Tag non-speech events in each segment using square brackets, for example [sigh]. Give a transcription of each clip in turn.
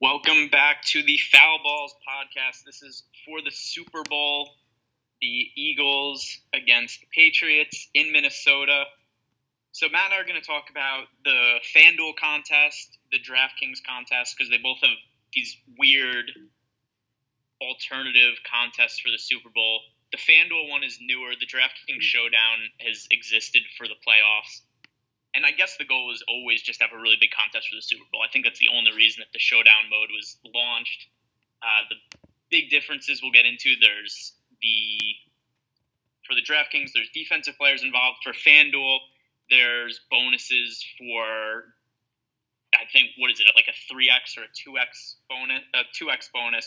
Welcome back to the Foul Balls podcast. This is for the Super Bowl, the Eagles against the Patriots in Minnesota. So, Matt and I are going to talk about the FanDuel contest, the DraftKings contest, because they both have these weird alternative contests for the Super Bowl. The FanDuel one is newer. The DraftKings Showdown has existed for the playoffs and I guess the goal was always just have a really big contest for the Super Bowl. I think that's the only reason that the showdown mode was launched. Uh, the big differences we'll get into. There's the for the DraftKings, there's defensive players involved. For FanDuel, there's bonuses for I think what is it like a three x or a two x bonus, a two x bonus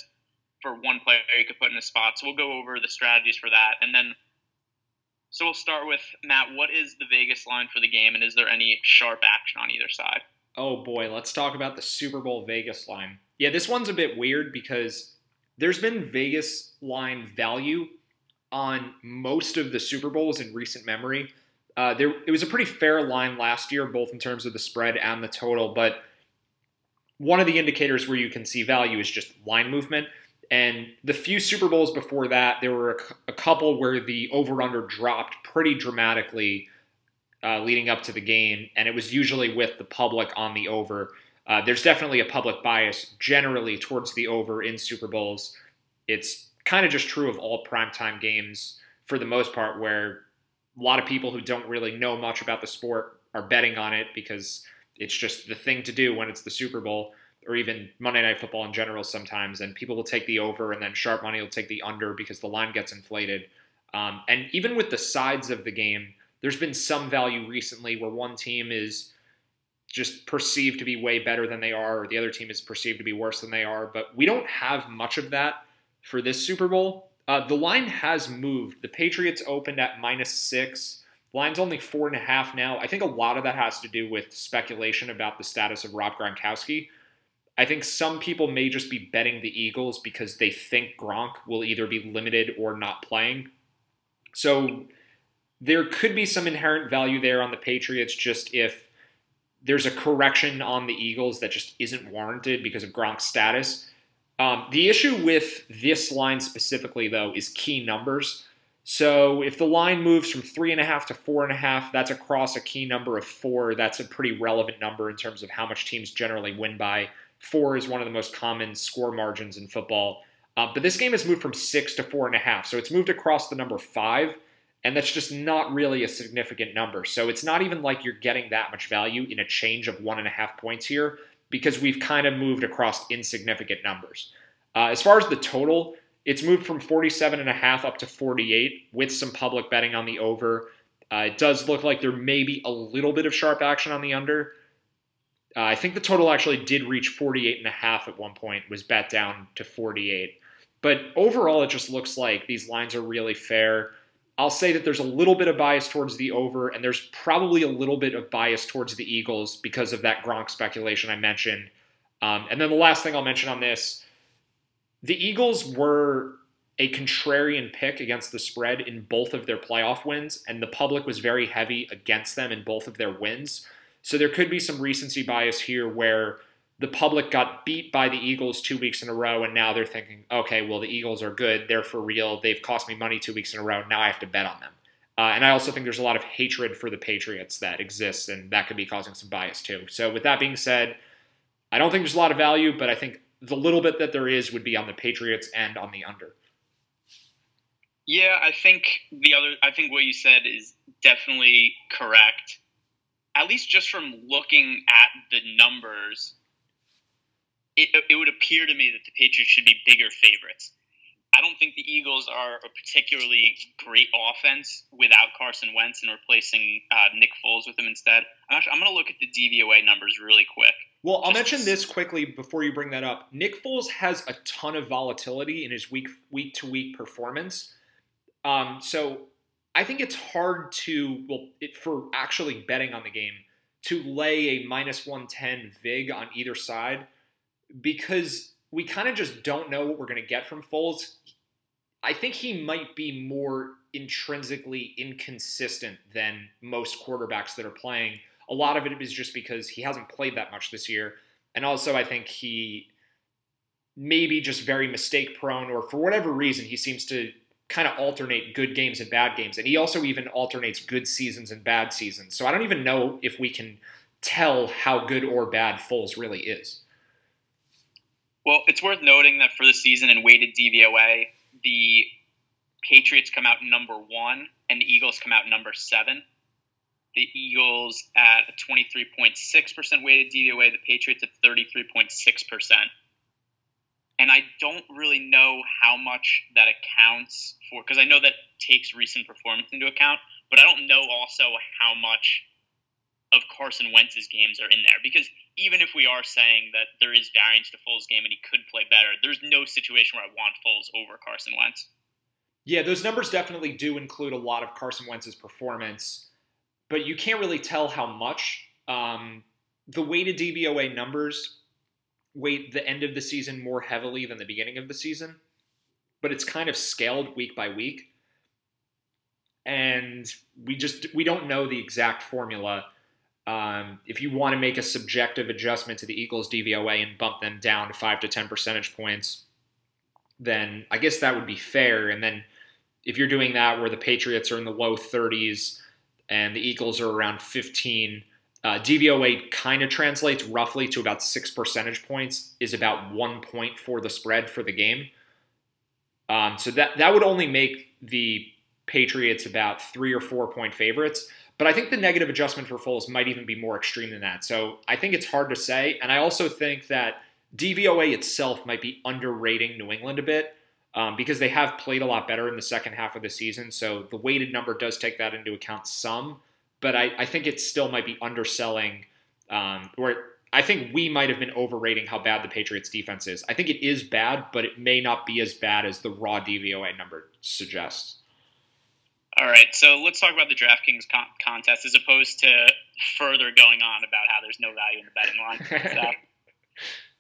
for one player you could put in a spot. So we'll go over the strategies for that, and then so we'll start with Matt. What is the Vegas line for the game, and is there any sharp action on either side? Oh boy, let's talk about the Super Bowl Vegas line. Yeah, this one's a bit weird because there's been Vegas line value on most of the Super Bowls in recent memory. Uh, there, it was a pretty fair line last year, both in terms of the spread and the total. But one of the indicators where you can see value is just line movement. And the few Super Bowls before that, there were a, a couple where the over under dropped pretty dramatically uh, leading up to the game, and it was usually with the public on the over. Uh, there's definitely a public bias generally towards the over in Super Bowls. It's kind of just true of all primetime games for the most part, where a lot of people who don't really know much about the sport are betting on it because it's just the thing to do when it's the Super Bowl or even Monday Night Football in general sometimes, and people will take the over, and then sharp money will take the under because the line gets inflated. Um, and even with the sides of the game, there's been some value recently where one team is just perceived to be way better than they are, or the other team is perceived to be worse than they are. But we don't have much of that for this Super Bowl. Uh, the line has moved. The Patriots opened at minus six. The line's only four and a half now. I think a lot of that has to do with speculation about the status of Rob Gronkowski. I think some people may just be betting the Eagles because they think Gronk will either be limited or not playing. So there could be some inherent value there on the Patriots just if there's a correction on the Eagles that just isn't warranted because of Gronk's status. Um, the issue with this line specifically, though, is key numbers. So if the line moves from three and a half to four and a half, that's across a key number of four. That's a pretty relevant number in terms of how much teams generally win by. Four is one of the most common score margins in football. Uh, but this game has moved from six to four and a half. So it's moved across the number five, and that's just not really a significant number. So it's not even like you're getting that much value in a change of one and a half points here because we've kind of moved across insignificant numbers. Uh, as far as the total, it's moved from 47 and a half up to 48 with some public betting on the over. Uh, it does look like there may be a little bit of sharp action on the under. Uh, I think the total actually did reach 48 and a half at one point, was bet down to 48. But overall, it just looks like these lines are really fair. I'll say that there's a little bit of bias towards the over, and there's probably a little bit of bias towards the Eagles because of that Gronk speculation I mentioned. Um, and then the last thing I'll mention on this the Eagles were a contrarian pick against the spread in both of their playoff wins, and the public was very heavy against them in both of their wins. So there could be some recency bias here where the public got beat by the Eagles two weeks in a row, and now they're thinking, okay, well, the Eagles are good. They're for real. They've cost me money two weeks in a row. Now I have to bet on them. Uh, and I also think there's a lot of hatred for the Patriots that exists, and that could be causing some bias too. So, with that being said, I don't think there's a lot of value, but I think the little bit that there is would be on the Patriots and on the under. Yeah, I think the other, I think what you said is definitely correct at least just from looking at the numbers, it, it would appear to me that the Patriots should be bigger favorites. I don't think the Eagles are a particularly great offense without Carson Wentz and replacing uh, Nick Foles with him instead. I'm, actually, I'm going to look at the DVOA numbers really quick. Well, I'll mention this quickly before you bring that up. Nick Foles has a ton of volatility in his week week to week performance. Um, so I think it's hard to well it, for actually betting on the game to lay a minus 110 vig on either side because we kind of just don't know what we're going to get from Foles. I think he might be more intrinsically inconsistent than most quarterbacks that are playing. A lot of it is just because he hasn't played that much this year. And also, I think he maybe just very mistake prone, or for whatever reason, he seems to kind of alternate good games and bad games. And he also even alternates good seasons and bad seasons. So I don't even know if we can tell how good or bad Foles really is. Well, it's worth noting that for the season in weighted DVOA, the Patriots come out number one and the Eagles come out number seven. The Eagles at a 23.6% weighted DVOA, the Patriots at 33.6%. And I don't really know how much that accounts for, because I know that takes recent performance into account, but I don't know also how much of Carson Wentz's games are in there. Because even if we are saying that there is variance to Foles' game and he could play better, there's no situation where I want Foles over Carson Wentz. Yeah, those numbers definitely do include a lot of Carson Wentz's performance, but you can't really tell how much. Um, the weighted DVOA numbers weight the end of the season more heavily than the beginning of the season, but it's kind of scaled week by week. And we just we don't know the exact formula. Um, if you want to make a subjective adjustment to the Eagles DVOA and bump them down five to ten percentage points, then I guess that would be fair. And then if you're doing that where the Patriots are in the low 30s and the Eagles are around 15, uh, DVOA kind of translates roughly to about six percentage points, is about one point for the spread for the game. Um, so that that would only make the Patriots about three or four point favorites. But I think the negative adjustment for Foles might even be more extreme than that. So I think it's hard to say. And I also think that DVOA itself might be underrating New England a bit um, because they have played a lot better in the second half of the season. So the weighted number does take that into account some, but I, I think it still might be underselling. Um, or I think we might have been overrating how bad the Patriots defense is. I think it is bad, but it may not be as bad as the raw DVOA number suggests. All right, so let's talk about the DraftKings con- contest as opposed to further going on about how there's no value in the betting line. [laughs]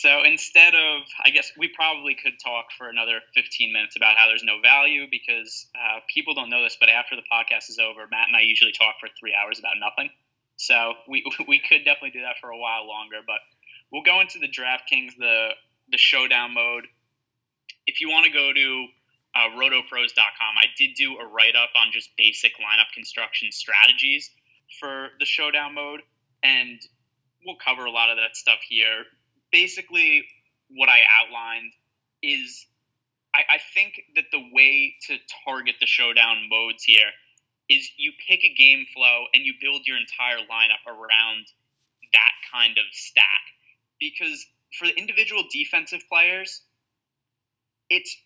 So, instead of, I guess we probably could talk for another 15 minutes about how there's no value because uh, people don't know this, but after the podcast is over, Matt and I usually talk for three hours about nothing. So we, [laughs] we could definitely do that for a while longer, but we'll go into the DraftKings, the, the showdown mode. If you want to go to uh, rotopros.com, I did do a write up on just basic lineup construction strategies for the showdown mode, and we'll cover a lot of that stuff here basically what I outlined is I, I think that the way to target the showdown modes here is you pick a game flow and you build your entire lineup around that kind of stack. Because for the individual defensive players, it's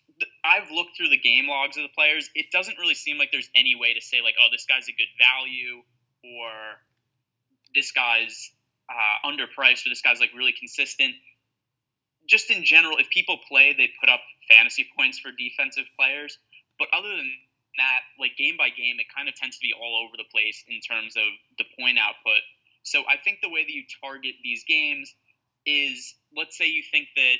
I've looked through the game logs of the players. It doesn't really seem like there's any way to say like, oh, this guy's a good value or this guy's uh, underpriced or this guy's like really consistent. Just in general, if people play, they put up fantasy points for defensive players. But other than that, like game by game, it kind of tends to be all over the place in terms of the point output. So I think the way that you target these games is let's say you think that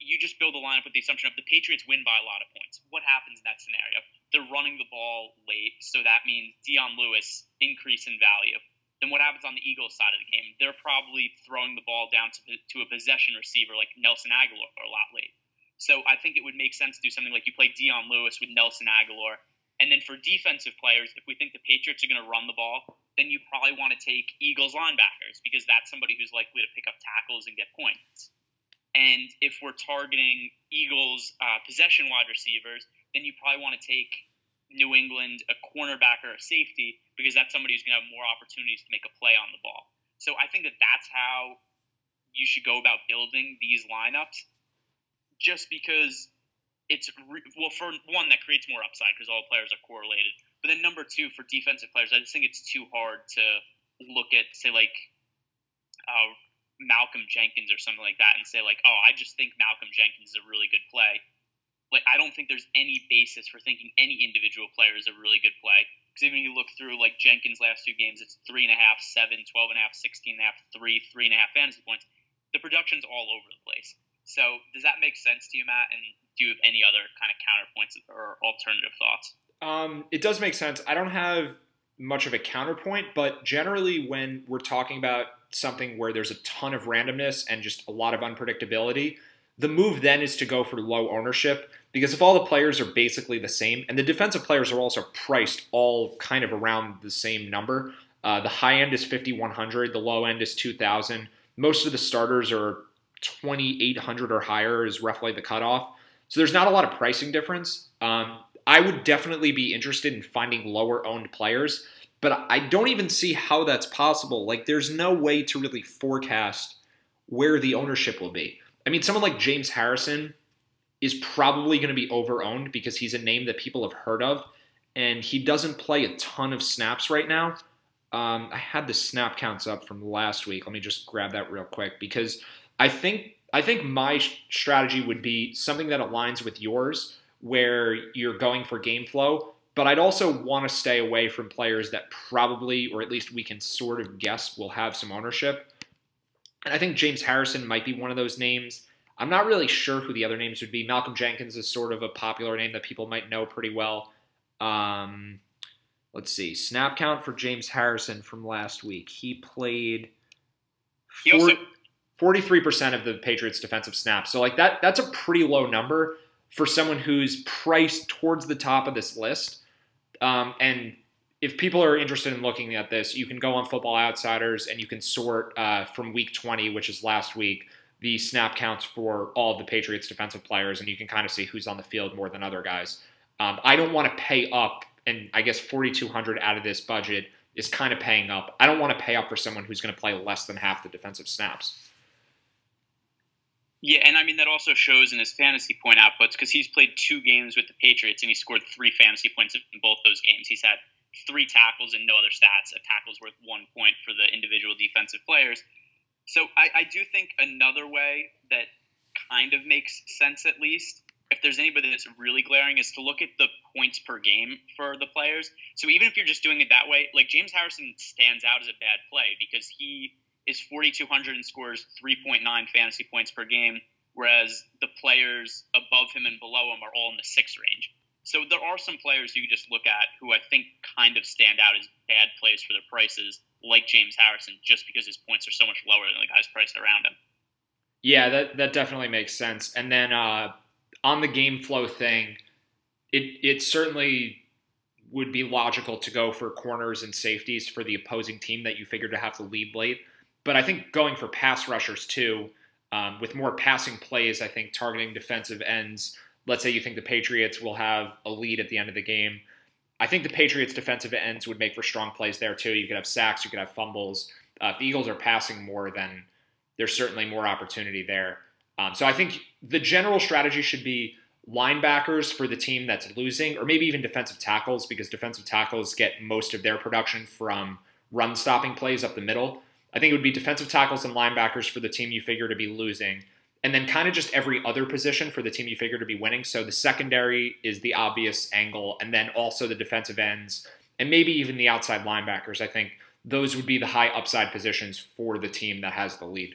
you just build a lineup with the assumption of the Patriots win by a lot of points. What happens in that scenario? They're running the ball late, so that means Dion Lewis increase in value then what happens on the Eagles side of the game? They're probably throwing the ball down to, to a possession receiver like Nelson Agholor a lot late. So I think it would make sense to do something like you play Dion Lewis with Nelson Agholor. And then for defensive players, if we think the Patriots are going to run the ball, then you probably want to take Eagles linebackers because that's somebody who's likely to pick up tackles and get points. And if we're targeting Eagles uh, possession wide receivers, then you probably want to take New England a cornerback or a safety because that's somebody who's going to have more opportunities to make a play on the ball. So I think that that's how you should go about building these lineups, just because it's well for one that creates more upside because all players are correlated. But then number two for defensive players, I just think it's too hard to look at say like uh, Malcolm Jenkins or something like that and say like, oh, I just think Malcolm Jenkins is a really good play like I don't think there's any basis for thinking any individual player is a really good play. Because even if you look through like Jenkins' last two games, it's three and a half, seven, 12 and a half, 16 and a half, three, three and a half fantasy points. The production's all over the place. So does that make sense to you, Matt? And do you have any other kind of counterpoints or alternative thoughts? Um, it does make sense. I don't have much of a counterpoint, but generally when we're talking about something where there's a ton of randomness and just a lot of unpredictability, the move then is to go for low ownership because if all the players are basically the same, and the defensive players are also priced all kind of around the same number, uh, the high end is 5,100, the low end is 2,000. Most of the starters are 2,800 or higher, is roughly the cutoff. So there's not a lot of pricing difference. Um, I would definitely be interested in finding lower owned players, but I don't even see how that's possible. Like, there's no way to really forecast where the ownership will be. I mean, someone like James Harrison is probably going to be overowned because he's a name that people have heard of, and he doesn't play a ton of snaps right now. Um, I had the snap counts up from last week. Let me just grab that real quick because I think I think my strategy would be something that aligns with yours, where you're going for game flow. But I'd also want to stay away from players that probably, or at least we can sort of guess, will have some ownership. And I think James Harrison might be one of those names. I'm not really sure who the other names would be. Malcolm Jenkins is sort of a popular name that people might know pretty well. Um, let's see. Snap count for James Harrison from last week. He played. He also 43% of the Patriots defensive snaps. So like that that's a pretty low number for someone who's priced towards the top of this list. Um, and if people are interested in looking at this, you can go on Football Outsiders and you can sort uh, from week 20, which is last week, the snap counts for all of the Patriots defensive players, and you can kind of see who's on the field more than other guys. Um, I don't want to pay up, and I guess 4,200 out of this budget is kind of paying up. I don't want to pay up for someone who's going to play less than half the defensive snaps. Yeah, and I mean that also shows in his fantasy point outputs because he's played two games with the Patriots and he scored three fantasy points in both those games. He's had three tackles and no other stats. A tackle's worth one point for the individual defensive players. So I, I do think another way that kind of makes sense, at least, if there's anybody that's really glaring, is to look at the points per game for the players. So even if you're just doing it that way, like James Harrison stands out as a bad play because he is 4,200 and scores 3.9 fantasy points per game, whereas the players above him and below him are all in the six range. So there are some players you just look at who I think kind of stand out as bad plays for their prices, like James Harrison, just because his points are so much lower than the guys priced around him. Yeah, that that definitely makes sense. And then uh, on the game flow thing, it it certainly would be logical to go for corners and safeties for the opposing team that you figure to have to lead late. But I think going for pass rushers too, um, with more passing plays, I think targeting defensive ends. Let's say you think the Patriots will have a lead at the end of the game. I think the Patriots' defensive ends would make for strong plays there too. You could have sacks, you could have fumbles. Uh, if the Eagles are passing more, then there's certainly more opportunity there. Um, so I think the general strategy should be linebackers for the team that's losing, or maybe even defensive tackles, because defensive tackles get most of their production from run stopping plays up the middle. I think it would be defensive tackles and linebackers for the team you figure to be losing, and then kind of just every other position for the team you figure to be winning. So the secondary is the obvious angle, and then also the defensive ends, and maybe even the outside linebackers. I think those would be the high upside positions for the team that has the lead.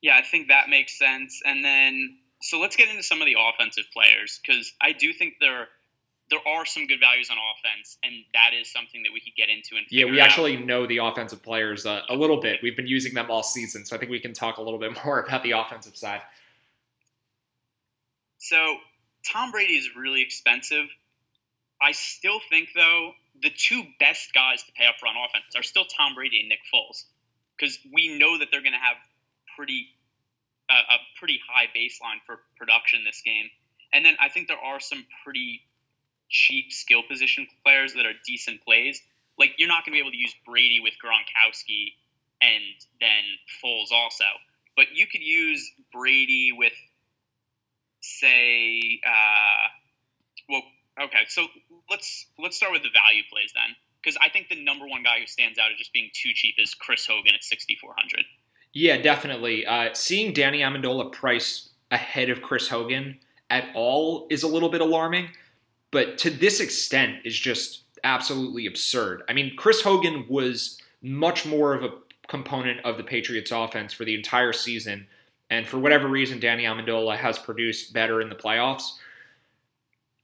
Yeah, I think that makes sense. And then, so let's get into some of the offensive players because I do think there there are some good values on offense, and that is something that we could get into. And yeah, we actually out. know the offensive players uh, a little bit. We've been using them all season, so I think we can talk a little bit [laughs] more about the offensive side. So Tom Brady is really expensive. I still think though the two best guys to pay up for on offense are still Tom Brady and Nick Foles because we know that they're going to have pretty uh, a pretty high baseline for production this game. And then I think there are some pretty cheap skill position players that are decent plays. Like you're not going to be able to use Brady with Gronkowski and then Foles also, but you could use Brady with, say, uh, well, okay. So let's let's start with the value plays then, because I think the number one guy who stands out as just being too cheap is Chris Hogan at 6,400. Yeah, definitely. Uh, seeing Danny Amendola price ahead of Chris Hogan at all is a little bit alarming but to this extent is just absolutely absurd. I mean, Chris Hogan was much more of a component of the Patriots offense for the entire season. And for whatever reason, Danny Amendola has produced better in the playoffs.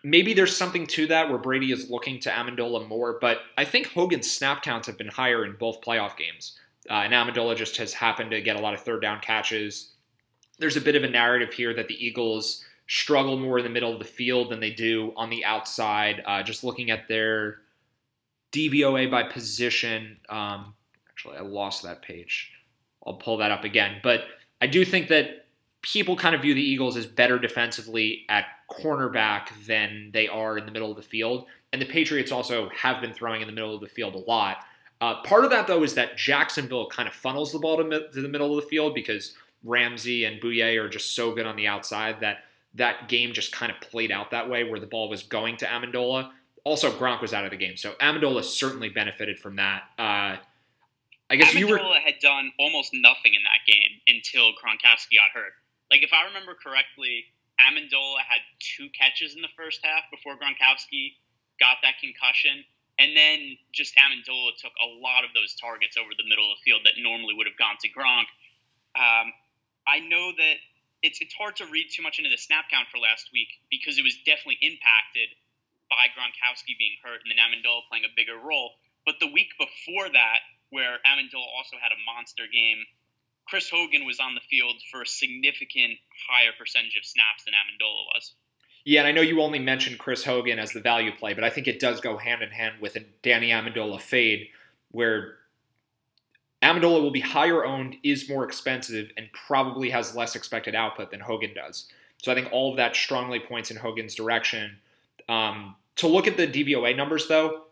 Maybe there's something to that where Brady is looking to Amendola more, but I think Hogan's snap counts have been higher in both playoff games. Uh, and Amendola just has happened to get a lot of third down catches there's a bit of a narrative here that the Eagles struggle more in the middle of the field than they do on the outside. Uh, just looking at their DVOA by position. Um, actually, I lost that page. I'll pull that up again. But I do think that people kind of view the Eagles as better defensively at cornerback than they are in the middle of the field. And the Patriots also have been throwing in the middle of the field a lot. Uh, part of that, though, is that Jacksonville kind of funnels the ball to, to the middle of the field because Ramsey and Bouye are just so good on the outside that that game just kind of played out that way where the ball was going to Amendola. Also, Gronk was out of the game, so Amendola certainly benefited from that. Uh, I guess Amendola you were had done almost nothing in that game until Gronkowski got hurt. Like if I remember correctly, Amendola had two catches in the first half before Gronkowski got that concussion, and then just Amendola took a lot of those targets over the middle of the field that normally would have gone to Gronk. Um, I know that it's it's hard to read too much into the snap count for last week because it was definitely impacted by Gronkowski being hurt and then Amendola playing a bigger role. But the week before that, where Amendola also had a monster game, Chris Hogan was on the field for a significant higher percentage of snaps than Amendola was. Yeah, and I know you only mentioned Chris Hogan as the value play, but I think it does go hand in hand with a Danny Amendola fade, where Amendola will be higher owned, is more expensive, and probably has less expected output than Hogan does. So I think all of that strongly points in Hogan's direction. Um, to look at the DVOA numbers, though,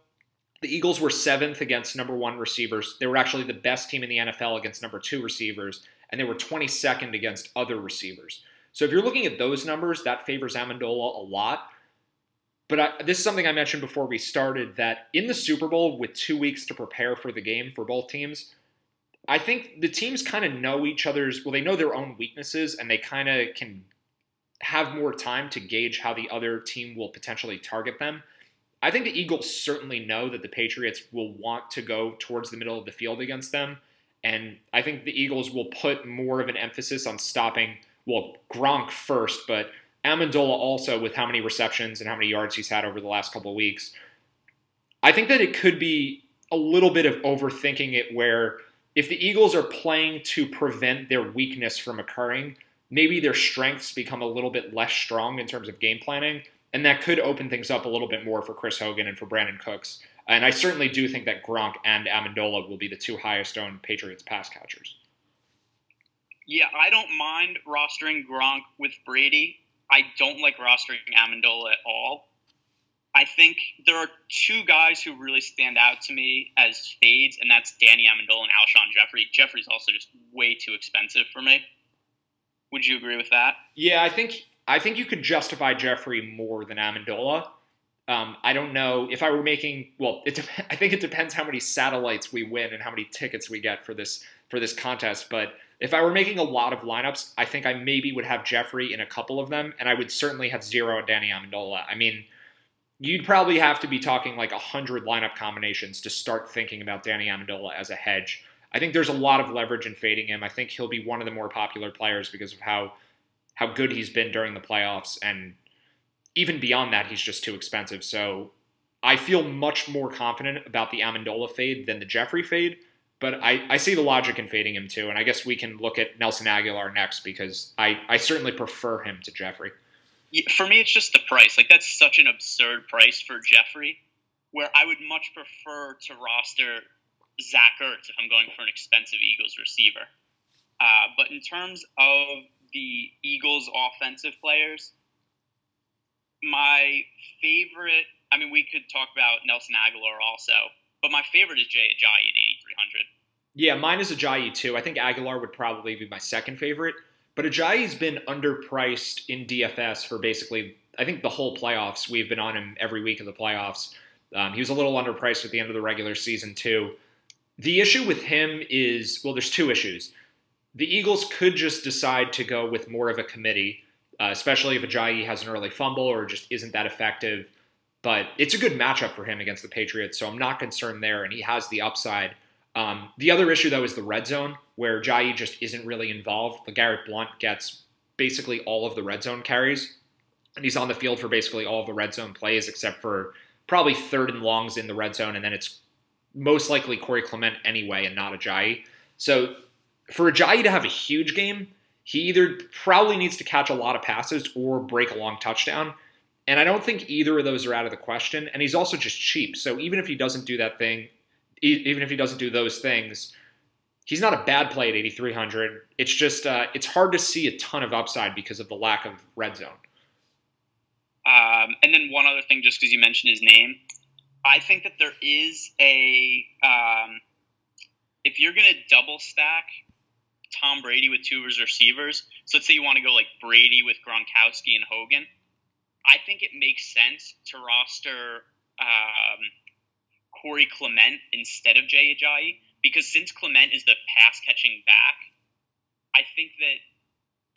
the Eagles were seventh against number one receivers. They were actually the best team in the NFL against number two receivers, and they were 22nd against other receivers. So if you're looking at those numbers, that favors Amendola a lot. But I, this is something I mentioned before we started that in the Super Bowl, with two weeks to prepare for the game for both teams, I think the teams kind of know each other's, well, they know their own weaknesses and they kind of can have more time to gauge how the other team will potentially target them. I think the Eagles certainly know that the Patriots will want to go towards the middle of the field against them. And I think the Eagles will put more of an emphasis on stopping, well, Gronk first, but Amendola also with how many receptions and how many yards he's had over the last couple of weeks. I think that it could be a little bit of overthinking it where if the Eagles are playing to prevent their weakness from occurring, maybe their strengths become a little bit less strong in terms of game planning, and that could open things up a little bit more for Chris Hogan and for Brandin Cooks. And I certainly do think that Gronk and Amendola will be the two highest owned Patriots pass catchers. Yeah, I don't mind rostering Gronk with Brady. I don't like rostering Amendola at all. I think there are two guys who really stand out to me as fades, and that's Danny Amendola and Alshon Jeffery. Jeffery's also just way too expensive for me. Would you agree with that? Yeah, I think I think you could justify Jeffery more than Amendola. Um, I don't know if I were making. Well, it [laughs] I think it depends how many satellites we win and how many tickets we get for this for this contest. But if I were making a lot of lineups, I think I maybe would have Jeffery in a couple of them, and I would certainly have zero Danny Amendola. I mean you'd probably have to be talking like 100 lineup combinations to start thinking about Danny Amendola as a hedge. I think there's a lot of leverage in fading him. I think he'll be one of the more popular players because of how how good he's been during the playoffs and even beyond that he's just too expensive. So I feel much more confident about the Amendola fade than the Jeffery fade, but I, I see the logic in fading him too. And I guess we can look at Nelson Agholor next because I, I certainly prefer him to Jeffery for me, it's just the price. Like that's such an absurd price for Jeffery, where I would much prefer to roster Zach Ertz if I'm going for an expensive Eagles receiver. Uh, but in terms of the Eagles' offensive players, my favorite. I mean, we could talk about Nelson Agholor also, but my favorite is Jay Ajayi at 8,300. Yeah, mine is Ajayi too. I think Agholor would probably be my second favorite. But Ajayi's been underpriced in DFS for basically, I think, the whole playoffs. We've been on him every week of the playoffs. Um, he was a little underpriced at the end of the regular season, too. The issue with him is well, there's two issues. The Eagles could just decide to go with more of a committee, uh, especially if Ajayi has an early fumble or just isn't that effective. But it's a good matchup for him against the Patriots, so I'm not concerned there, and he has the upside. Um, the other issue, though, is the red zone, where Jai just isn't really involved. LeGarrette Blunt gets basically all of the red zone carries, and he's on the field for basically all of the red zone plays, except for probably third and longs in the red zone, and then it's most likely Corey Clement anyway, and not Ajayi. So for Ajayi to have a huge game, he either probably needs to catch a lot of passes or break a long touchdown. And I don't think either of those are out of the question. And he's also just cheap. So even if he doesn't do that thing, even if he doesn't do those things, he's not a bad play at 8,300. It's just, uh, it's hard to see a ton of upside because of the lack of red zone. Um, and then one other thing, just because you mentioned his name, I think that there is a, um, if you're going to double stack Tom Brady with two receivers, so let's say you want to go like Brady with Gronkowski and Hogan, I think it makes sense to roster um, Corey Clement instead of Jay Ajayi because since Clement is the pass catching back, I think that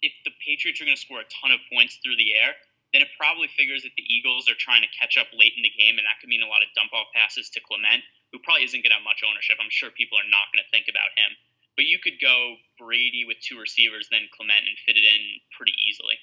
if the Patriots are going to score a ton of points through the air, then it probably figures that the Eagles are trying to catch up late in the game, and that could mean a lot of dump off passes to Clement, who probably isn't going to have much ownership. I'm sure people are not going to think about him. But you could go Brady with two receivers, then Clement, and fit it in pretty easily.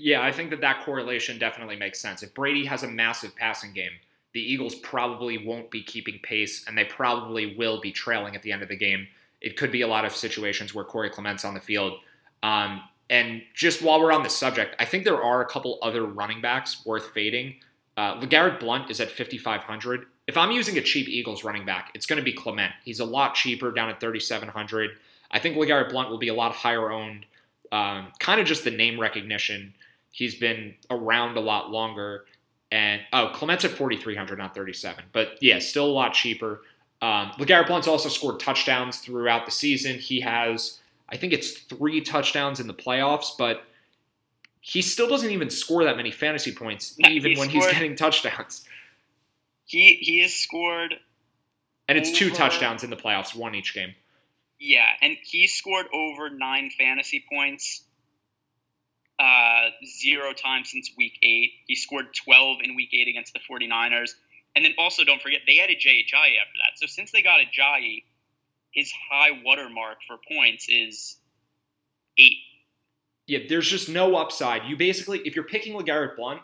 Yeah, I think that that correlation definitely makes sense. If Brady has a massive passing game, the Eagles probably won't be keeping pace, and they probably will be trailing at the end of the game. It could be a lot of situations where Corey Clement's on the field. Um, and just while we're on the subject, I think there are a couple other running backs worth fading. Uh, LeGarrette Blunt is at 5,500. If I'm using a cheap Eagles running back, it's going to be Clement. He's a lot cheaper down at 3,700. I think LeGarrette Blunt will be a lot higher owned. Um, kind of just the name recognition. He's been around a lot longer. And oh, Clement's at 4,300, not 37. But yeah, still a lot cheaper. Um, LeGarrette Blunt's also scored touchdowns throughout the season. He has, I think it's three touchdowns in the playoffs, but he still doesn't even score that many fantasy points, even when scored, he's getting touchdowns. He he has scored, and it's over, two touchdowns in the playoffs, one each game. Yeah, and he scored over nine fantasy points uh, zero times since week eight. He scored 12 in week eight against the 49ers. And then also, don't forget, they added Jay Ajayi after that. So since they got Ajayi, his high watermark for points is eight. Yeah, there's just no upside. You basically, if you're picking LeGarrette Blunt,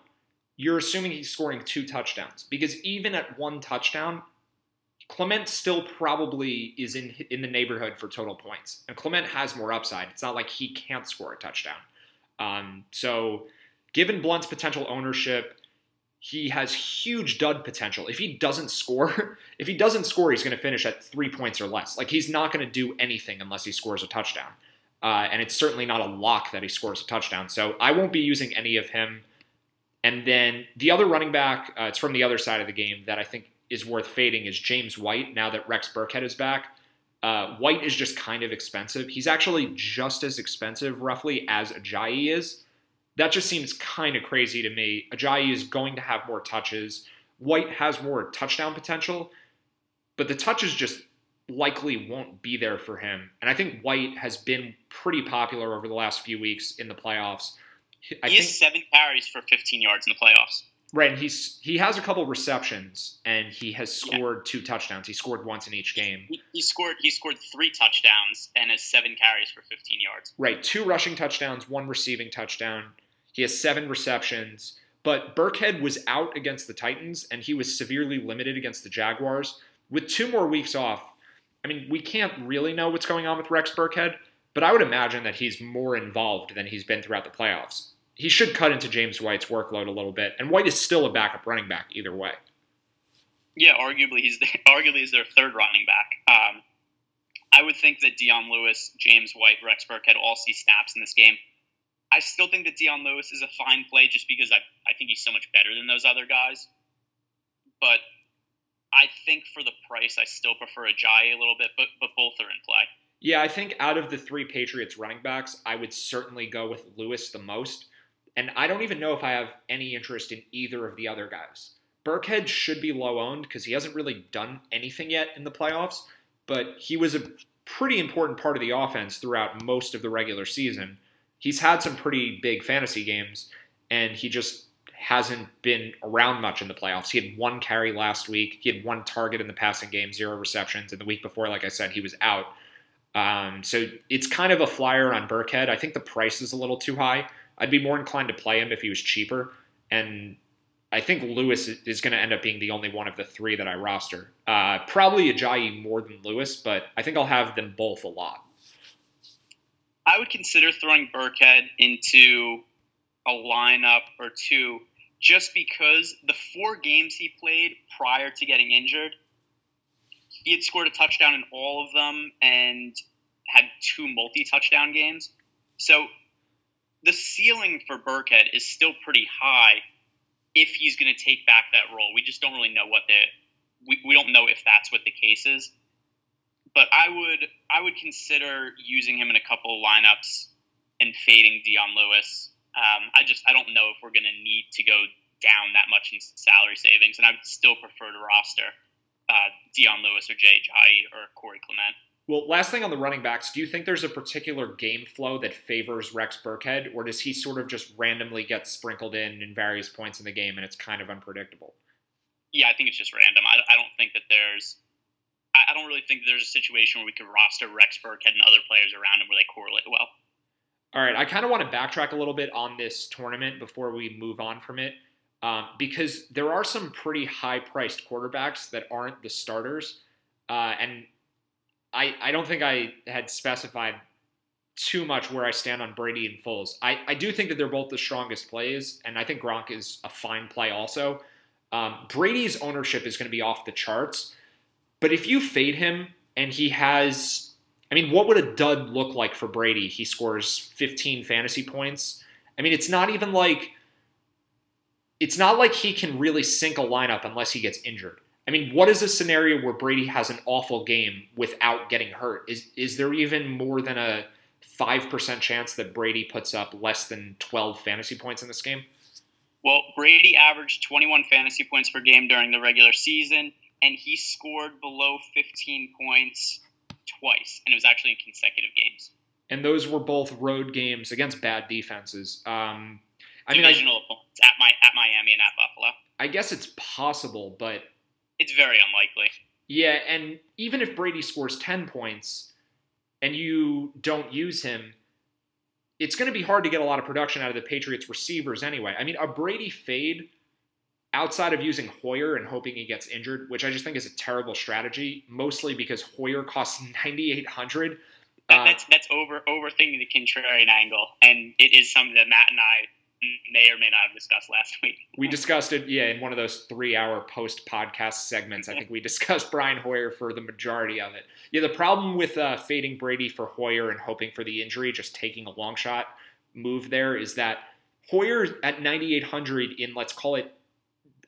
you're assuming he's scoring two touchdowns because even at one touchdown, Clement still probably is in in the neighborhood for total points, and Clement has more upside. It's not like he can't score a touchdown. Um, so, given Blunt's potential ownership, he has huge dud potential. If he doesn't score, [laughs] if he doesn't score, he's going to finish at three points or less. Like he's not going to do anything unless he scores a touchdown. Uh, and it's certainly not a lock that he scores a touchdown. So I won't be using any of him. And then the other running back, uh, it's from the other side of the game that I think is worth fading is James White. Now that Rex Burkhead is back, uh, White is just kind of expensive. He's actually just as expensive, roughly, as Ajayi is. That just seems kind of crazy to me. Ajayi is going to have more touches. White has more touchdown potential, but the touches just likely won't be there for him. And I think White has been pretty popular over the last few weeks in the playoffs. I he has seven carries for 15 yards in the playoffs. Right, and he's he has a couple receptions and he has scored yeah. two touchdowns. He scored once in each game. He, he, scored he scored three touchdowns and has seven carries for 15 yards. Right, two rushing touchdowns, one receiving touchdown. He has seven receptions. But Burkhead was out against the Titans and he was severely limited against the Jaguars. With two more weeks off, I mean, we can't really know what's going on with Rex Burkhead, but I would imagine that he's more involved than he's been throughout the playoffs he should cut into James White's workload a little bit. And White is still a backup running back either way. Yeah, arguably he's the, [laughs] arguably is their third running back. Um, I would think that Dion Lewis, James White, Rex Burkhead all see snaps in this game. I still think that Dion Lewis is a fine play just because I, I think he's so much better than those other guys. But I think for the price, I still prefer Ajayi a little bit, but but both are in play. Yeah, I think out of the three Patriots running backs, I would certainly go with Lewis the most. And I don't even know if I have any interest in either of the other guys. Burkhead should be low owned because he hasn't really done anything yet in the playoffs, but he was a pretty important part of the offense throughout most of the regular season. He's had some pretty big fantasy games, and he just hasn't been around much in the playoffs. He had one carry last week, he had one target in the passing game, zero receptions, and the week before, like I said, he was out. Um, so it's kind of a flyer on Burkhead. I think the price is a little too high. I'd be more inclined to play him if he was cheaper. And I think Lewis is going to end up being the only one of the three that I roster. Uh, probably Ajayi more than Lewis, but I think I'll have them both a lot. I would consider throwing Burkhead into a lineup or two just because the four games he played prior to getting injured, he had scored a touchdown in all of them and had two multi touchdown games. So the ceiling for Burkhead is still pretty high if he's going to take back that role. We just don't really know what the we, we don't know if that's what the case is. But I would I would consider using him in a couple of lineups and fading Dion Lewis. Um, I just I don't know if we're going to need to go down that much in salary savings, and I would still prefer to roster uh, Dion Lewis or Jay Ajayi or Corey Clement. Well, last thing on the running backs, do you think there's a particular game flow that favors Rex Burkhead, or does he sort of just randomly get sprinkled in in various points in the game and it's kind of unpredictable? Yeah, I think it's just random. I, I don't think that there's. I, I don't really think there's a situation where we could roster Rex Burkhead and other players around him where they correlate well. All right, I kind of want to backtrack a little bit on this tournament before we move on from it, um, because there are some pretty high-priced quarterbacks that aren't the starters, uh, and I, I don't think I had specified too much where I stand on Brady and Foles. I, I do think that they're both the strongest plays, and I think Gronk is a fine play also. Um, Brady's ownership is going to be off the charts, but if you fade him and he has, I mean, what would a dud look like for Brady? He scores 15 fantasy points. I mean, it's not even like it's not like he can really sink a lineup unless he gets injured. I mean, what is a scenario where Brady has an awful game without getting hurt? Is is there even more than a five percent chance that Brady puts up less than twelve fantasy points in this game? Well, Brady averaged 21 fantasy points per game during the regular season, and he scored below 15 points twice, and it was actually in consecutive games. And those were both road games against bad defenses. Um, I mean, divisional opponents at my at Miami and at Buffalo. I guess it's possible, but it's very unlikely. Yeah, and even if Brady scores 10 points and you don't use him, it's going to be hard to get a lot of production out of the Patriots receivers anyway. I mean, a Brady fade outside of using Hoyer and hoping he gets injured, which I just think is a terrible strategy, mostly because Hoyer costs 9800 that, uh, that's that's over overthinking the contrarian angle, and it is something that Matt and I may or may not have discussed last [laughs] week. We discussed it, yeah, in one of those three-hour post-podcast segments. I think we [laughs] discussed Brian Hoyer for the majority of it. Yeah, the problem with uh, fading Brady for Hoyer and hoping for the injury, just taking a long shot move there, is that Hoyer at 9,800 in let's call it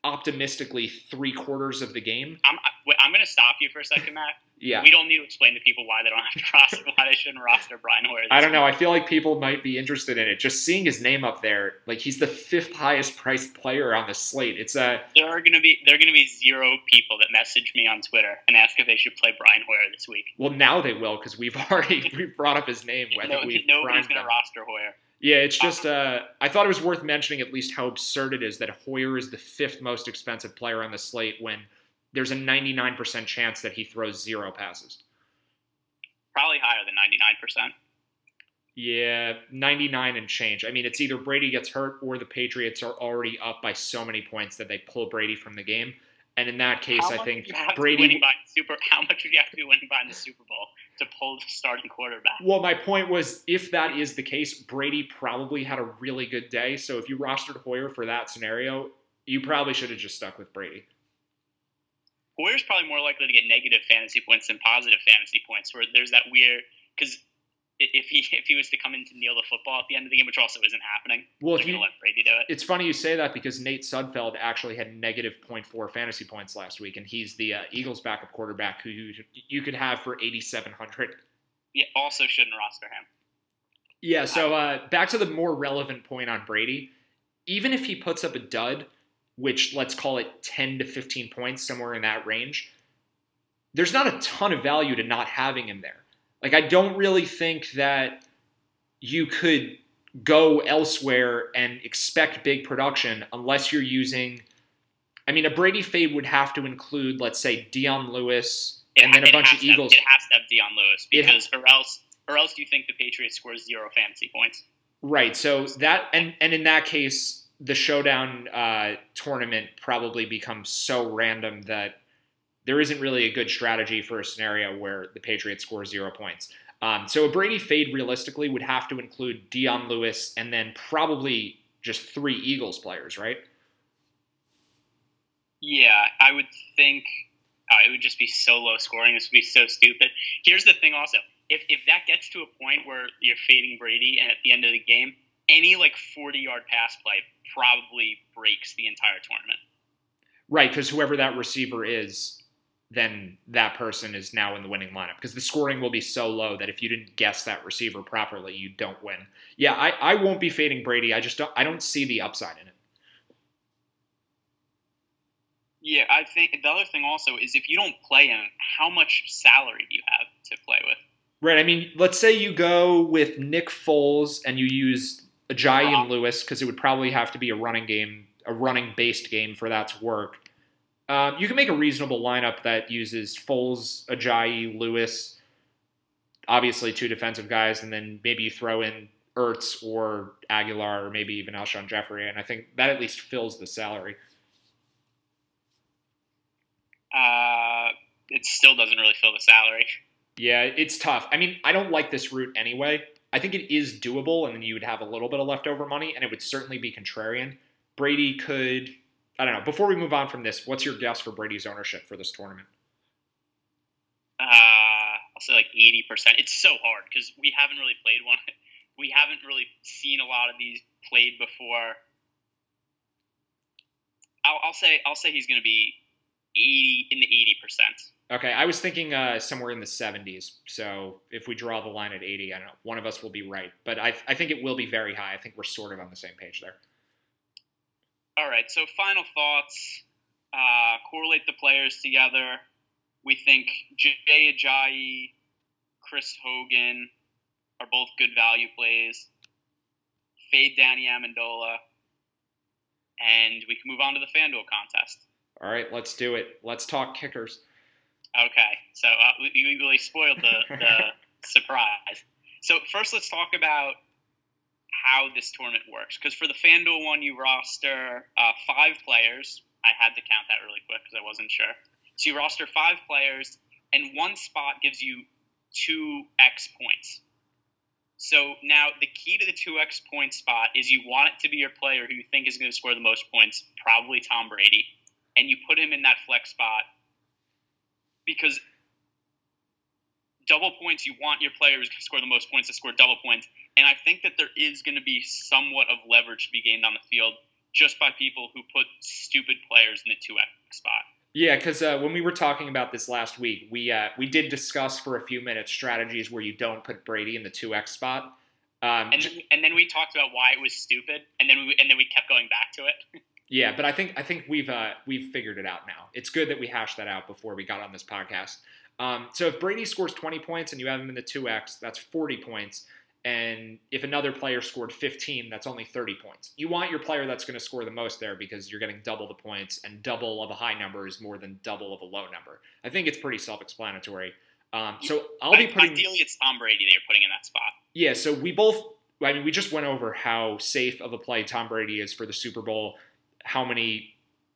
optimistically three quarters of the game. I'm, I'm going to stop you for a second, Matt. [laughs] Yeah. We don't need to explain to people why they don't have to roster, [laughs] why they shouldn't roster Brian Hoyer. I don't know. I feel like people might be interested in it. Just seeing his name up there, like he's the fifth highest priced player on the slate. It's a. There are going to be there are to be zero people that message me on Twitter and ask if they should play Brian Hoyer this week. Well, now they will because we've [laughs] already we brought up his name. I no, we've nobody's going to roster Hoyer. Yeah, it's just uh, I thought it was worth mentioning at least how absurd it is that Hoyer is the fifth most expensive player on the slate when there's a 99% chance that he throws zero passes. Probably higher than 99%. Yeah, 99 and change. I mean, it's either Brady gets hurt or the Patriots are already up by so many points that they pull Brady from the game. And in that case, I think Brady. Super, how much would you have to be winning by in the Super Bowl to pull the starting quarterback? Well, my point was if that is the case, Brady probably had a really good day. So if you rostered Hoyer for that scenario, you probably should have just stuck with Brady. Hoyer's probably more likely to get negative fantasy points than positive fantasy points, where there's that weird because if he [laughs] if he was to come in to kneel the football at the end of the game, which also isn't happening. Well, if you, let Brady do it. It's funny you say that because Nate Sudfeld actually had negative 0.4 fantasy points last week, and he's the uh, Eagles' backup quarterback who you, you could have for 8,700. Yeah, also shouldn't roster him. Yeah, so uh, back to the more relevant point on Brady. Even if he puts up a dud, which let's call it 10 to 15 points, somewhere in that range, there's not a ton of value to not having him there. Like, I don't really think that you could go elsewhere and expect big production unless you're using. I mean, a Brady fade would have to include, let's say, Dion Lewis and then a bunch of Eagles. Have, it has to have Dion Lewis because, or else, or else, do you think the Patriots score zero fantasy points? Right. So that, and and in that case, the showdown uh, tournament probably becomes so random that there isn't really a good strategy for a scenario where the Patriots score zero points. Um, so a Brady fade realistically would have to include Dion Lewis and then probably just three Eagles players, right? Yeah, I would think uh, it would just be so low scoring. This would be so stupid. Here's the thing also. If, if that gets to a point where you're fading Brady and at the end of the game, any like 40 yard pass play probably breaks the entire tournament. Right, because whoever that receiver is, then that person is now in the winning lineup because the scoring will be so low that if you didn't guess that receiver properly, you don't win. Yeah, I, I won't be fading Brady. I just don't I don't see the upside in it. Yeah, I think the other thing also is if you don't play him, how much salary do you have to play with? Right. I mean, let's say you go with Nick Foles and you use Ajayi uh-huh. and Lewis because it would probably have to be a running game, a running based game for that to work. Um, you can make a reasonable lineup that uses Foles, Ajayi, Lewis, obviously two defensive guys, and then maybe you throw in Ertz or Agholor or maybe even Alshon Jeffery, and I think that at least fills the salary. Uh, it still doesn't really fill the salary. Yeah, it's tough. I mean, I don't like this route anyway. I think it is doable, and then you would have a little bit of leftover money, and it would certainly be contrarian. Brady could I don't know. Before we move on from this, what's your guess for Brady's ownership for this tournament? Uh, I'll say like eighty percent. It's so hard because we haven't really played one. [laughs] We haven't really seen a lot of these played before. I'll, I'll say I'll say he's going to be eighty in the eighty percent. Okay, I was thinking uh, somewhere in the 70s. So if we draw the line at 80, I don't know, one of us will be right. But I, I think it will be very high. I think we're sort of on the same page there. All right. So final thoughts. Uh, correlate the players together. We think Jay Ajayi, Chris Hogan are both good value plays. Fade Danny Amendola, and we can move on to the FanDuel contest. All right, let's do it. Let's talk kickers. Okay, so uh, we, we really spoiled the, [laughs] the surprise. So first, let's talk about how this tournament works. Because for the FanDuel one, you roster uh, five players. I had to count that really quick because I wasn't sure. So you roster five players, and one spot gives you two X points. So now the key to the 2x point spot is you want it to be your player who you think is going to score the most points, probably Tom Brady, and you put him in that flex spot because double points, you want your players to score the most points to score double points. And I think that there is going to be somewhat of leverage to be gained on the field just by people who put stupid players in the 2x spot. Yeah, because uh, when we were talking about this last week, we uh, we did discuss for a few minutes strategies where you don't put Brady in the 2x spot. Um, and, and then we talked about why it was stupid, and then we, and then we kept going back to it. [laughs] yeah, but I think I think we've uh, we've figured it out now. It's good that we hashed that out before we got on this podcast. Um, so if Brady scores 20 points and you have him in the 2x, that's 40 points. And if another player scored 15, that's only 30 points. You want your player that's going to score the most there because you're getting double the points, and double of a high number is more than double of a low number. I think it's pretty self explanatory. Um, so I'll be putting. Ideally, it's Tom Brady that you're putting in that spot. Yeah, so we both. I mean, we just went over how safe of a play Tom Brady is for the Super Bowl. How many,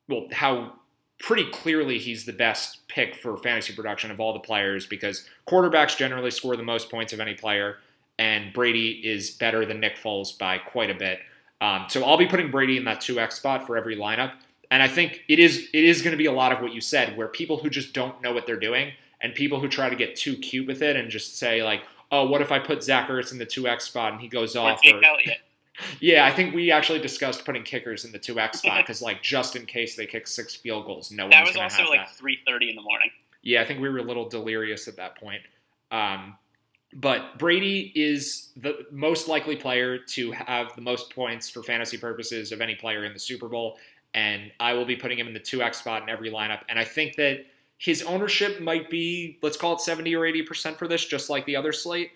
well, how pretty clearly he's the best pick for fantasy production of all the players because quarterbacks generally score the most points of any player, and Brady is better than Nick Foles by quite a bit. Um, so I'll be putting Brady in that 2x spot for every lineup. And I think it is it is going to be a lot of what you said, where people who just don't know what they're doing and people who try to get too cute with it and just say like, oh, what if I put Zach Ertz in the 2x spot and he goes off? Or, yeah, I think we actually discussed putting kickers in the two X spot [laughs] because, like, just in case they kick six field goals, no one's. that was also like three thirty in the morning. Yeah, I think we were a little delirious at that point. Um, but Brady is the most likely player to have the most points for fantasy purposes of any player in the Super Bowl, and I will be putting him in the two X spot in every lineup. And I think that his ownership might be, let's call it seventy or eighty percent for this, just like the other slate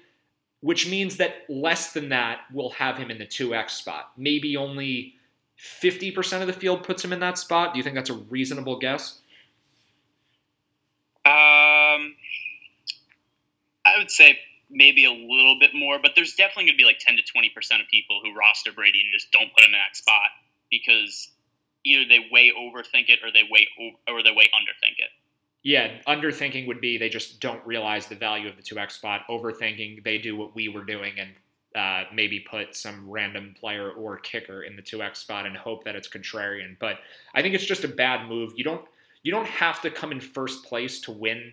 which means that less than that will have him in the 2x spot. Maybe only 50% of the field puts him in that spot. Do you think that's a reasonable guess? Um, I would say maybe a little bit more, but there's definitely going to be like 10 to 20% of people who roster Brady and just don't put him in that spot because either they way overthink it or they way or they way underthink it. Yeah, underthinking would be they just don't realize the value of the 2x spot. Overthinking, they do what we were doing and uh, maybe put some random player or kicker in the 2x spot and hope that it's contrarian. But I think it's just a bad move. You don't you don't have to come in first place to win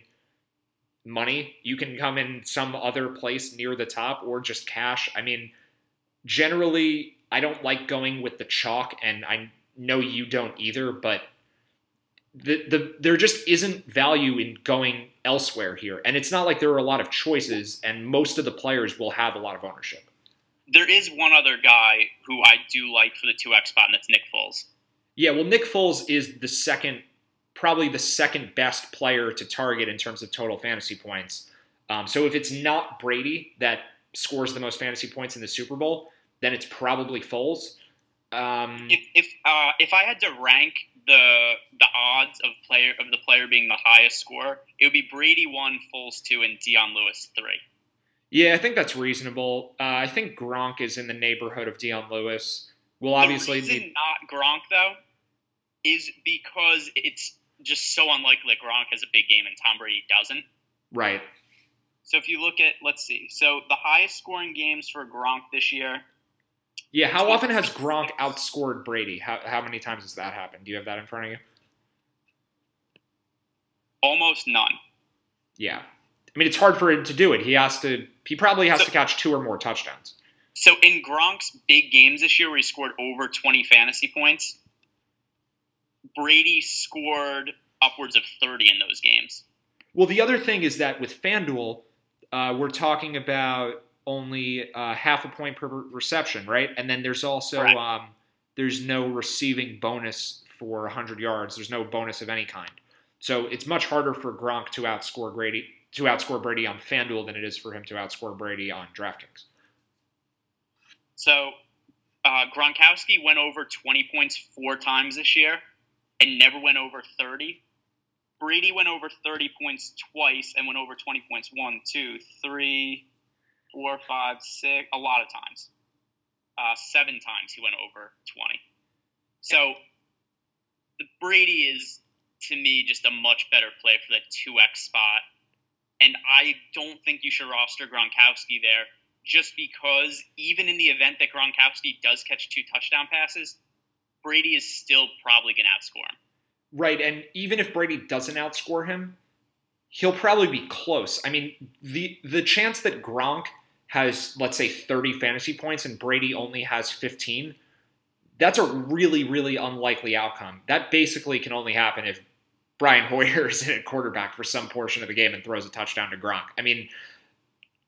money. You can come in some other place near the top or just cash. I mean, generally I don't like going with the chalk and I know you don't either, but the, the there just isn't value in going elsewhere here. And it's not like there are a lot of choices and most of the players will have a lot of ownership. There is one other guy who I do like for the 2x spot, and that's Nick Foles. Yeah, well, Nick Foles is the second, probably the second best player to target in terms of total fantasy points. Um, so if it's not Brady that scores the most fantasy points in the Super Bowl, then it's probably Foles. Um, if if, uh, if I had to rank the the odds of player of the player being the highest score, it would be Brady one, Foles two, and Dion Lewis three. Yeah, I think that's reasonable. Uh, I think Gronk is in the neighborhood of Dion Lewis. Will obviously the reason be not Gronk though is because it's just so unlikely that Gronk has a big game and Tom Brady doesn't. right. So if you look at let's see, so the highest scoring games for Gronk this year, Yeah, how often has Gronk outscored Brady? How, how many times has that happened? Do you have that in front of you? almost none. Yeah. I mean, it's hard for him to do it. He has to. He probably has So- to catch two or more touchdowns. So in Gronk's big games this year, where he scored over 20 fantasy points, Brady scored upwards of 30 in those games. Well, the other thing is that with FanDuel, uh, we're talking about only uh, half a point per reception, right? And then there's also Correct. um, there's no receiving bonus for 100 yards. There's no bonus of any kind. So it's much harder for Gronk to outscore Brady to outscore Brady on FanDuel than it is for him to outscore Brady on DraftKings. So uh, Gronkowski went over 20 points four times this year and never went over 30. Brady went over 30 points twice and went over 20 points one, two, three, four, five, six, a lot of times. Uh, seven times he went over 20. So Brady is, to me, just a much better play for the 2x spot. And I don't think you should roster Gronkowski there just because even in the event that Gronkowski does catch two touchdown passes, Brady is still probably going to outscore him. Right, and even if Brady doesn't outscore him, he'll probably be close. I mean, the the chance that Gronk has let's say 30 fantasy points and Brady only has 15, that's a really really unlikely outcome. That basically can only happen if Brian [laughs] Hoyer is in at quarterback for some portion of the game and throws a touchdown to Gronk. I mean,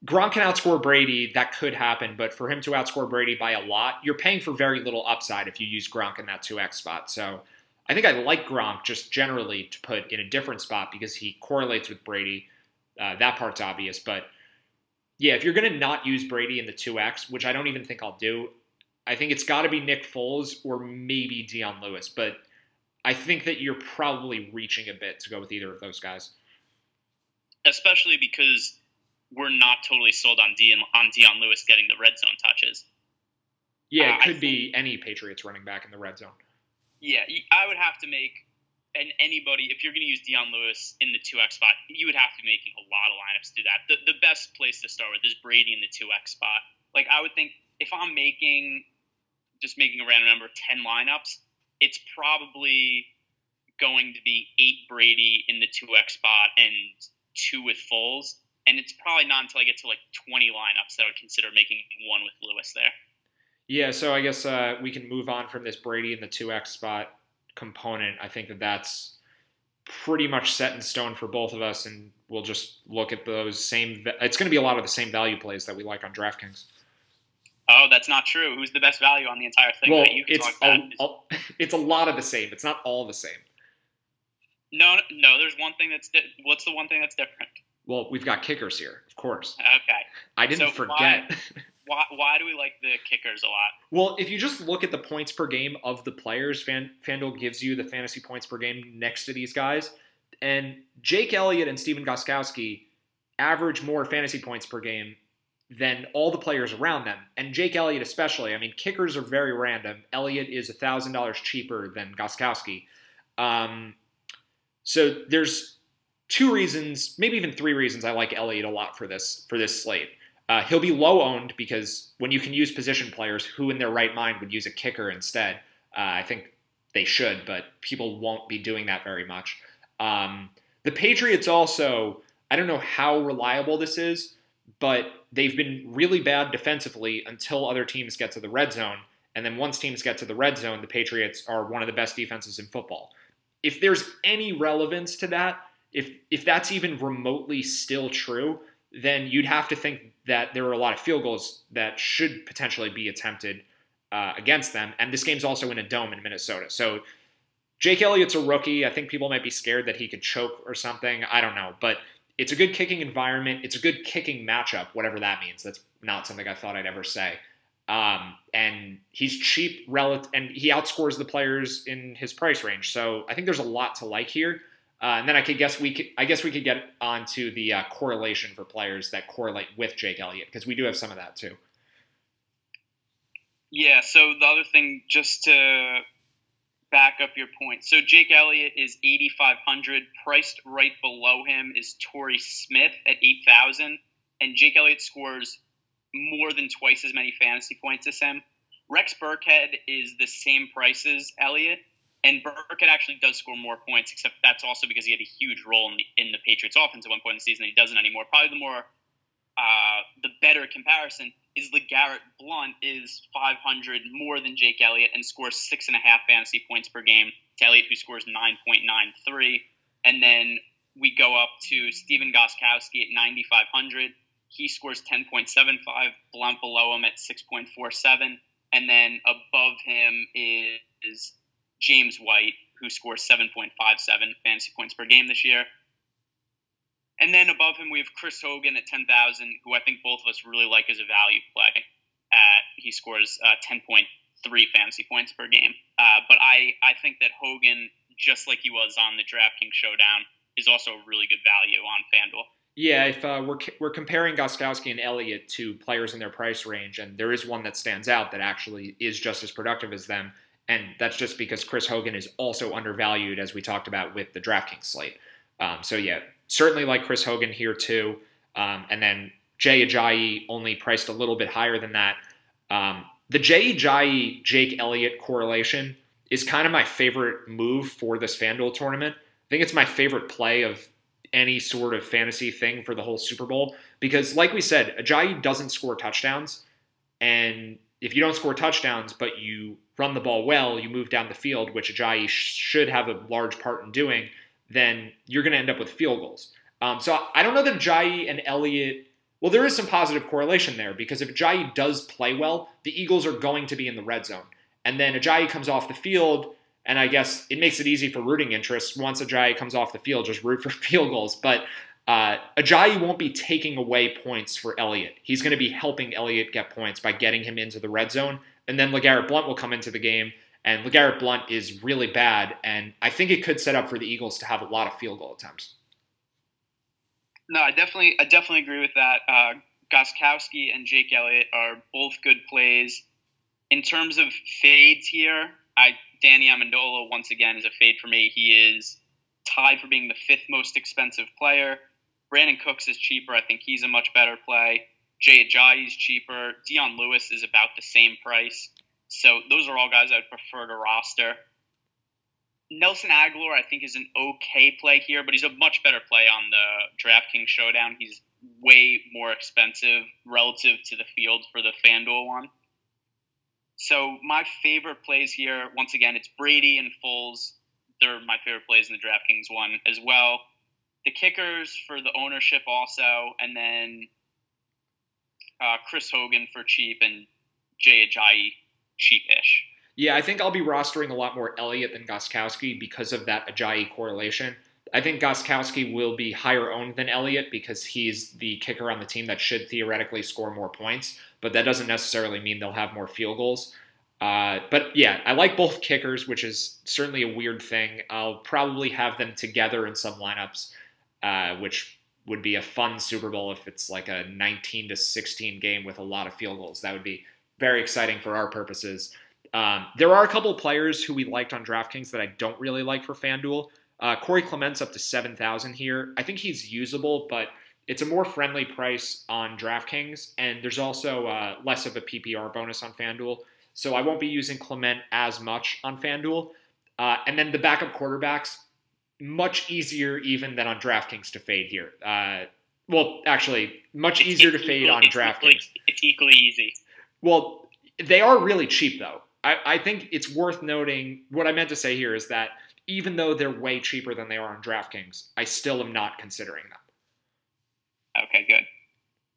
Gronk can outscore Brady, that could happen, but for him to outscore Brady by a lot, you're paying for very little upside if you use Gronk in that 2x spot. So, I think I like Gronk just generally to put in a different spot because he correlates with Brady. Uh, that part's obvious, but yeah, if you're going to not use Brady in the 2x, which I don't even think I'll do, I think it's got to be Nick Foles or maybe Dion Lewis. But I think that you're probably reaching a bit to go with either of those guys. especially because we're not totally sold on Dion on Dion Lewis getting the red zone touches. Yeah, Uh, it I could be any Patriots running back in the red zone. Yeah, I would have to make and anybody if you're going to use Dion Lewis in the two X spot, you would have to be making a lot of lineups to do that. The the best place to start with is Brady in the two X spot. Like I would think if I'm making just making a random number ten lineups, it's probably going to be eight Brady in the two X spot and two with Foles. And it's probably not until I get to like 20 lineups that I would consider making one with Lewis there. Yeah, so I guess uh, we can move on from this Brady in the 2x spot component. I think that that's pretty much set in stone for both of us, and we'll just look at those same. It's going to be a lot of the same value plays that we like on DraftKings. Oh, that's not true. Who's the best value on the entire thing? well, that you can it's talk about? a, [laughs] a- it's a lot of the same. It's not all the same. No, no. There's one thing that's di- what's the one thing that's different? Well, we've got kickers here, of course. Okay, I didn't So forget. why [laughs] why do we like the kickers a lot? Well, if you just look at the points per game of the players, Fan, FanDuel gives you the fantasy points per game next to these guys. And Jake Elliott and Stephen Gostkowski average more fantasy points per game than all the players around them. And Jake Elliott, especially. I mean, kickers are very random. Elliott is $1,000 cheaper than Gostkowski. Um, so there's two reasons, maybe even three reasons I like Elliott a lot for this for this slate. Uh, he'll be low owned because when you can use position players, who in their right mind would use a kicker instead? Uh, I think they should, but people won't be doing that very much. Um, the Patriots also, I don't know how reliable this is, but they've been really bad defensively until other teams get to the red zone. And then once teams get to the red zone, the Patriots are one of the best defenses in football. If there's any relevance to that, if if that's even remotely still true, then you'd have to think that there are a lot of field goals that should potentially be attempted uh, against them. And this game's also in a dome in Minnesota. So Jake Elliott's a rookie. I think people might be scared that he could choke or something. I don't know. But it's a good kicking environment. It's a good kicking matchup, whatever that means. That's not something I thought I'd ever say. Um, and he's cheap relative, and he outscores the players in his price range. So I think there's a lot to like here. Uh, and then I could guess we could, I guess we could get onto the uh, correlation for players that correlate with Jake Elliott because we do have some of that too. Yeah. So the other thing, just to back up your point, so Jake Elliott is 8,500. Priced right below him is Torrey Smith at 8,000, and Jake Elliott scores more than twice as many fantasy points as him. Rex Burkhead is the same price as Elliott, and Burkhead actually does score more points, except that's also because he had a huge role in the, in the Patriots' offense at one point in the season. He doesn't anymore. Probably the more uh, the better comparison is LeGarrette Blunt is 500 more than Jake Elliott and scores six and a half fantasy points per game to Elliott, who scores 9.93. And then we go up to Stephen Gostkowski at 9,500. He scores 10.75. Blunt below him at 6.47. And then above him is James White, who scores 7.57 fantasy points per game this year. And then above him, we have Chris Hogan at 10,000, who I think both of us really like as a value play. At he scores uh, 10.3 fantasy points per game. Uh, but I, I think that Hogan, just like he was on the DraftKings Showdown, is also a really good value on FanDuel. Yeah, if uh, we're we're comparing Gostkowski and Elliott to players in their price range, and there is one that stands out that actually is just as productive as them, and that's just because Chris Hogan is also undervalued, as we talked about with the DraftKings slate. Um, so yeah, certainly like Chris Hogan here too. Um, and then Jay Ajayi only priced a little bit higher than that. Um, the Jay Ajayi Jake Elliott correlation is kind of my favorite move for this FanDuel tournament. I think it's my favorite play of any sort of fantasy thing for the whole Super Bowl because, like we said, Ajayi doesn't score touchdowns. And if you don't score touchdowns, but you run the ball well, you move down the field, which Ajayi should have a large part in doing – then you're going to end up with field goals. Um, so I don't know that Jai and Elliott. Well, there is some positive correlation there because if Ajayi does play well, the Eagles are going to be in the red zone. And then Ajayi comes off the field, and I guess it makes it easy for rooting interests. Once Ajayi comes off the field, just root for [laughs] field goals. But uh, Ajayi won't be taking away points for Elliott. He's going to be helping Elliott get points by getting him into the red zone. And then LeGarrette Blunt will come into the game and LeGarrette Blunt is really bad, and I think it could set up for the Eagles to have a lot of field goal attempts. No, I definitely, I definitely agree with that. Uh, Gostkowski and Jake Elliott are both good plays. In terms of fades here, I Danny Amendola once again is a fade for me. He is tied for being the fifth most expensive player. Brandin Cooks is cheaper. I think he's a much better play. Jay Ajayi is cheaper. Dion Lewis is about the same price. So those are all guys I'd prefer to roster. Nelson Agholor, I think, is an okay play here, but he's a much better play on the DraftKings Showdown. He's way more expensive relative to the field for the FanDuel one. So my favorite plays here, once again, it's Brady and Foles. They're my favorite plays in the DraftKings one as well. The kickers for the ownership also, and then uh, Chris Hogan for cheap and Jay Ajayi cheapish. Yeah, I think I'll be rostering a lot more Elliott than Gostkowski because of that Ajayi correlation. I think Gostkowski will be higher owned than Elliott because he's the kicker on the team that should theoretically score more points, but that doesn't necessarily mean they'll have more field goals. Uh, but yeah, I like both kickers, which is certainly a weird thing. I'll probably have them together in some lineups, uh, which would be a fun Super Bowl if it's like a 19 to 16 game with a lot of field goals. That would be very exciting for our purposes. Um, there are a couple players who we liked on DraftKings that I don't really like for FanDuel. Uh, Corey Clement's up to 7,000 here. I think he's usable, but it's a more friendly price on DraftKings, and there's also uh, less of a PPR bonus on FanDuel. So I won't be using Clement as much on FanDuel. Uh, and then the backup quarterbacks, much easier even than on DraftKings to fade here. Uh, well, actually, much It's- easier to fade equal- on it's DraftKings. Equally, it's equally easy. Well, they are really cheap though. I, I think it's worth noting. What I meant to say here is that even though they're way cheaper than they are on DraftKings, I still am not considering them. Okay, good.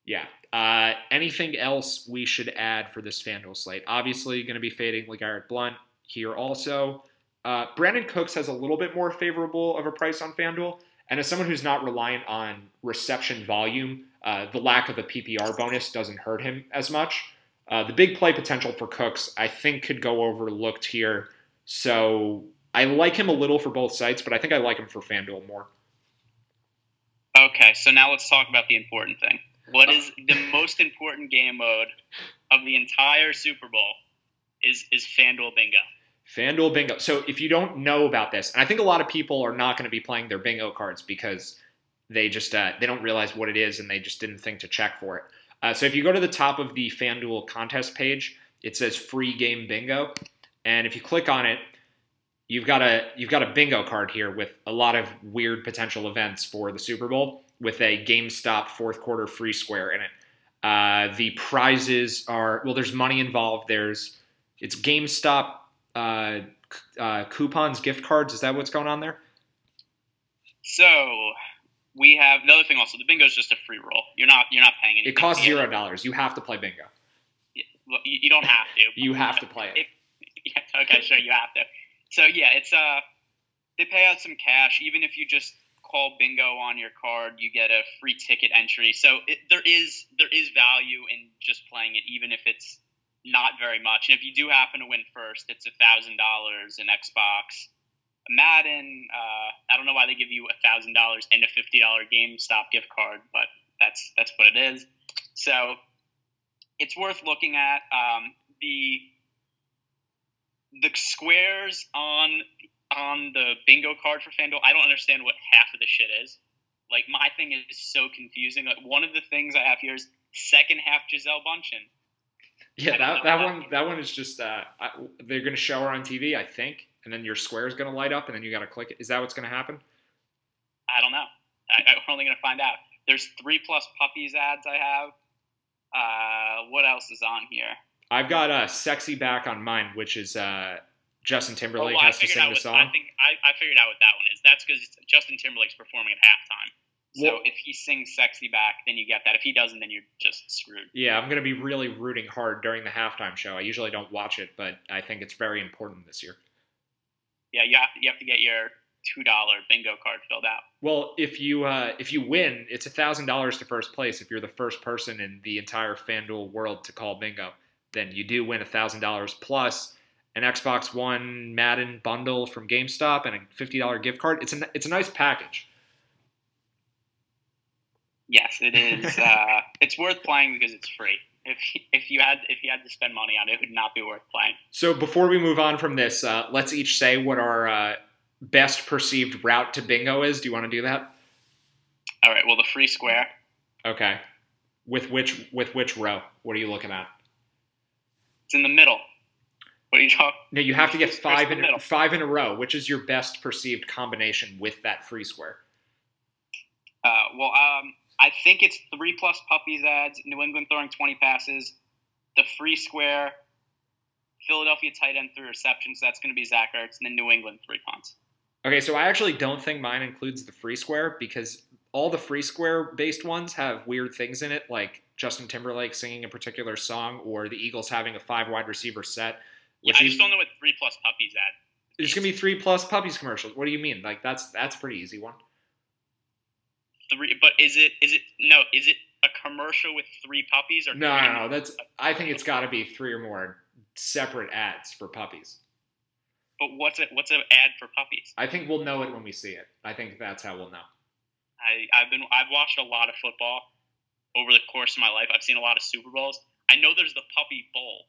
Yeah. Uh, anything else we should add for this FanDuel slate? Obviously, going to be fading LeGarrette Blunt here also. Uh, Brandin Cooks has a little bit more favorable of a price on FanDuel. And as someone who's not reliant on reception volume, uh, the lack of a PPR bonus doesn't hurt him as much. Uh, the big play potential for Cooks, I think, could go overlooked here. So I like him a little for both sites, but I think I like him for FanDuel more. Okay, so now let's talk about the important thing. What is the most important game mode of the entire Super Bowl? Is is FanDuel Bingo? FanDuel Bingo. So if you don't know about this, and I think a lot of people are not going to be playing their bingo cards because they just uh, they don't realize what it is and they just didn't think to check for it. Uh, so if you go to the top of the FanDuel contest page, it says free game bingo, and if you click on it, you've got a you've got a bingo card here with a lot of weird potential events for the Super Bowl with a GameStop fourth quarter free square in it. Uh, the prizes are well, there's money involved. There's it's GameStop uh, uh, coupons, gift cards. Is that what's going on there? So we have the other thing. Also, the bingo is just a free roll. You're not you're not paying anything. It costs zero dollars. You have to play bingo. Well, You, you don't have to. You have to play it. Yeah, okay, sure, you have to. So yeah, it's uh, they pay out some cash. Even if you just call bingo on your card, you get a free ticket entry. So it, there is there is value in just playing it, even if it's not very much. And if you do happen to win first, it's a thousand dollars in Xbox. Madden, uh, I don't know why they give you a thousand dollars and a fifty dollar GameStop gift card, but that's that's what it is. So it's worth looking at. Um, the the squares on on the bingo card for FanDuel, I don't understand what half of the shit is. Like my thing is so confusing. Like one of the things I have here is second half Gisele Bündchen. Yeah, that, that one that one is just uh, I, they're going to show her on TV, I think, and then your square is going to light up, and then you got to click it. Is that what's going to happen? I don't know. I, I'm only gonna find out. There's three plus puppies ads I have. Uh, what else is on here? I've got uh, "Sexy Back" on mine, which is uh, Justin Timberlake Oh, well, has to sing the song. I think I, I figured out what that one is. That's because Justin Timberlake's performing at halftime. So Well- if he sings "Sexy Back," then you get that. If he doesn't, then you're just screwed. Yeah, I'm going to be really rooting hard during the halftime show. I usually don't watch it, but I think it's very important this year. Yeah, you have, you have to get your two dollar bingo card filled out. Well, if you uh, if you win, it's a thousand dollars to first place. If you're the first person in the entire FanDuel world to call bingo, then you do win a thousand dollars plus an Xbox One Madden bundle from GameStop and a fifty dollar gift card. It's a it's a nice package. Yes, it is. [laughs] uh, it's worth playing because it's free. If if you had if you had to spend money on it, it would not be worth playing. So before we move on from this, uh, let's each say what our uh, best perceived route to bingo is. Do you want to do that? All right. Well, the free square. Okay. With which with which row? What are you looking at? It's in the middle. What are you talking? No, you have to get five in middle? five in a row. Which is your best perceived combination with that free square? Uh, well, um, I think it's three plus puppies ads. New England throwing twenty passes. The free square. Philadelphia tight end three receptions. That's going to be Zach Ertz, and then New England three punts. Okay, so I actually don't think mine includes the free square because all the free square based ones have weird things in it, like Justin Timberlake singing a particular song or the Eagles having a five wide receiver set. Yeah, I just don't know what three plus puppies ad. it's gonna be three plus puppies commercials. What do you mean? Like that's that's a pretty easy one. Three, but is it is it no? Is it a commercial with three puppies or No, no, no. That's I think it's got to be three or more separate ads for puppies. But what's it? What's an ad for puppies? I think we'll know it when we see it. I think that's how we'll know. I, I've been I've watched a lot of football over the course of my life. I've seen a lot of Super Bowls. I know there's the Puppy Bowl,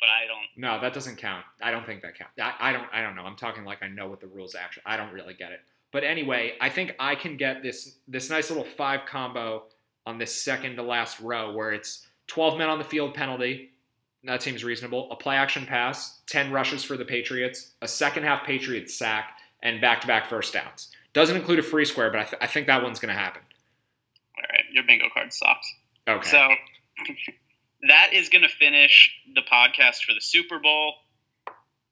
but I don't. No, that doesn't count. I don't think that counts. I, I don't. I don't know. I'm talking like I know what the rules actually. I don't really get it. But anyway, I think I can get this this nice little five combo on this second to last row where it's 12 men on the field penalty. That seems reasonable. A play action pass, 10 rushes for the Patriots, a second half Patriots sack, and back to back first downs. Doesn't include a free square, but I, th- I think that one's going to happen. All right, your bingo card sucks. Okay. So [laughs] that is going to finish the podcast for the Super Bowl.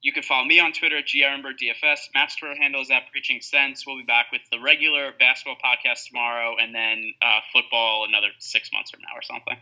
You can follow me on Twitter at GRMBDFS. Matt's Twitter handle is at Preaching Sense. We'll be back with the regular basketball podcast tomorrow and then uh, football another six months from now or something.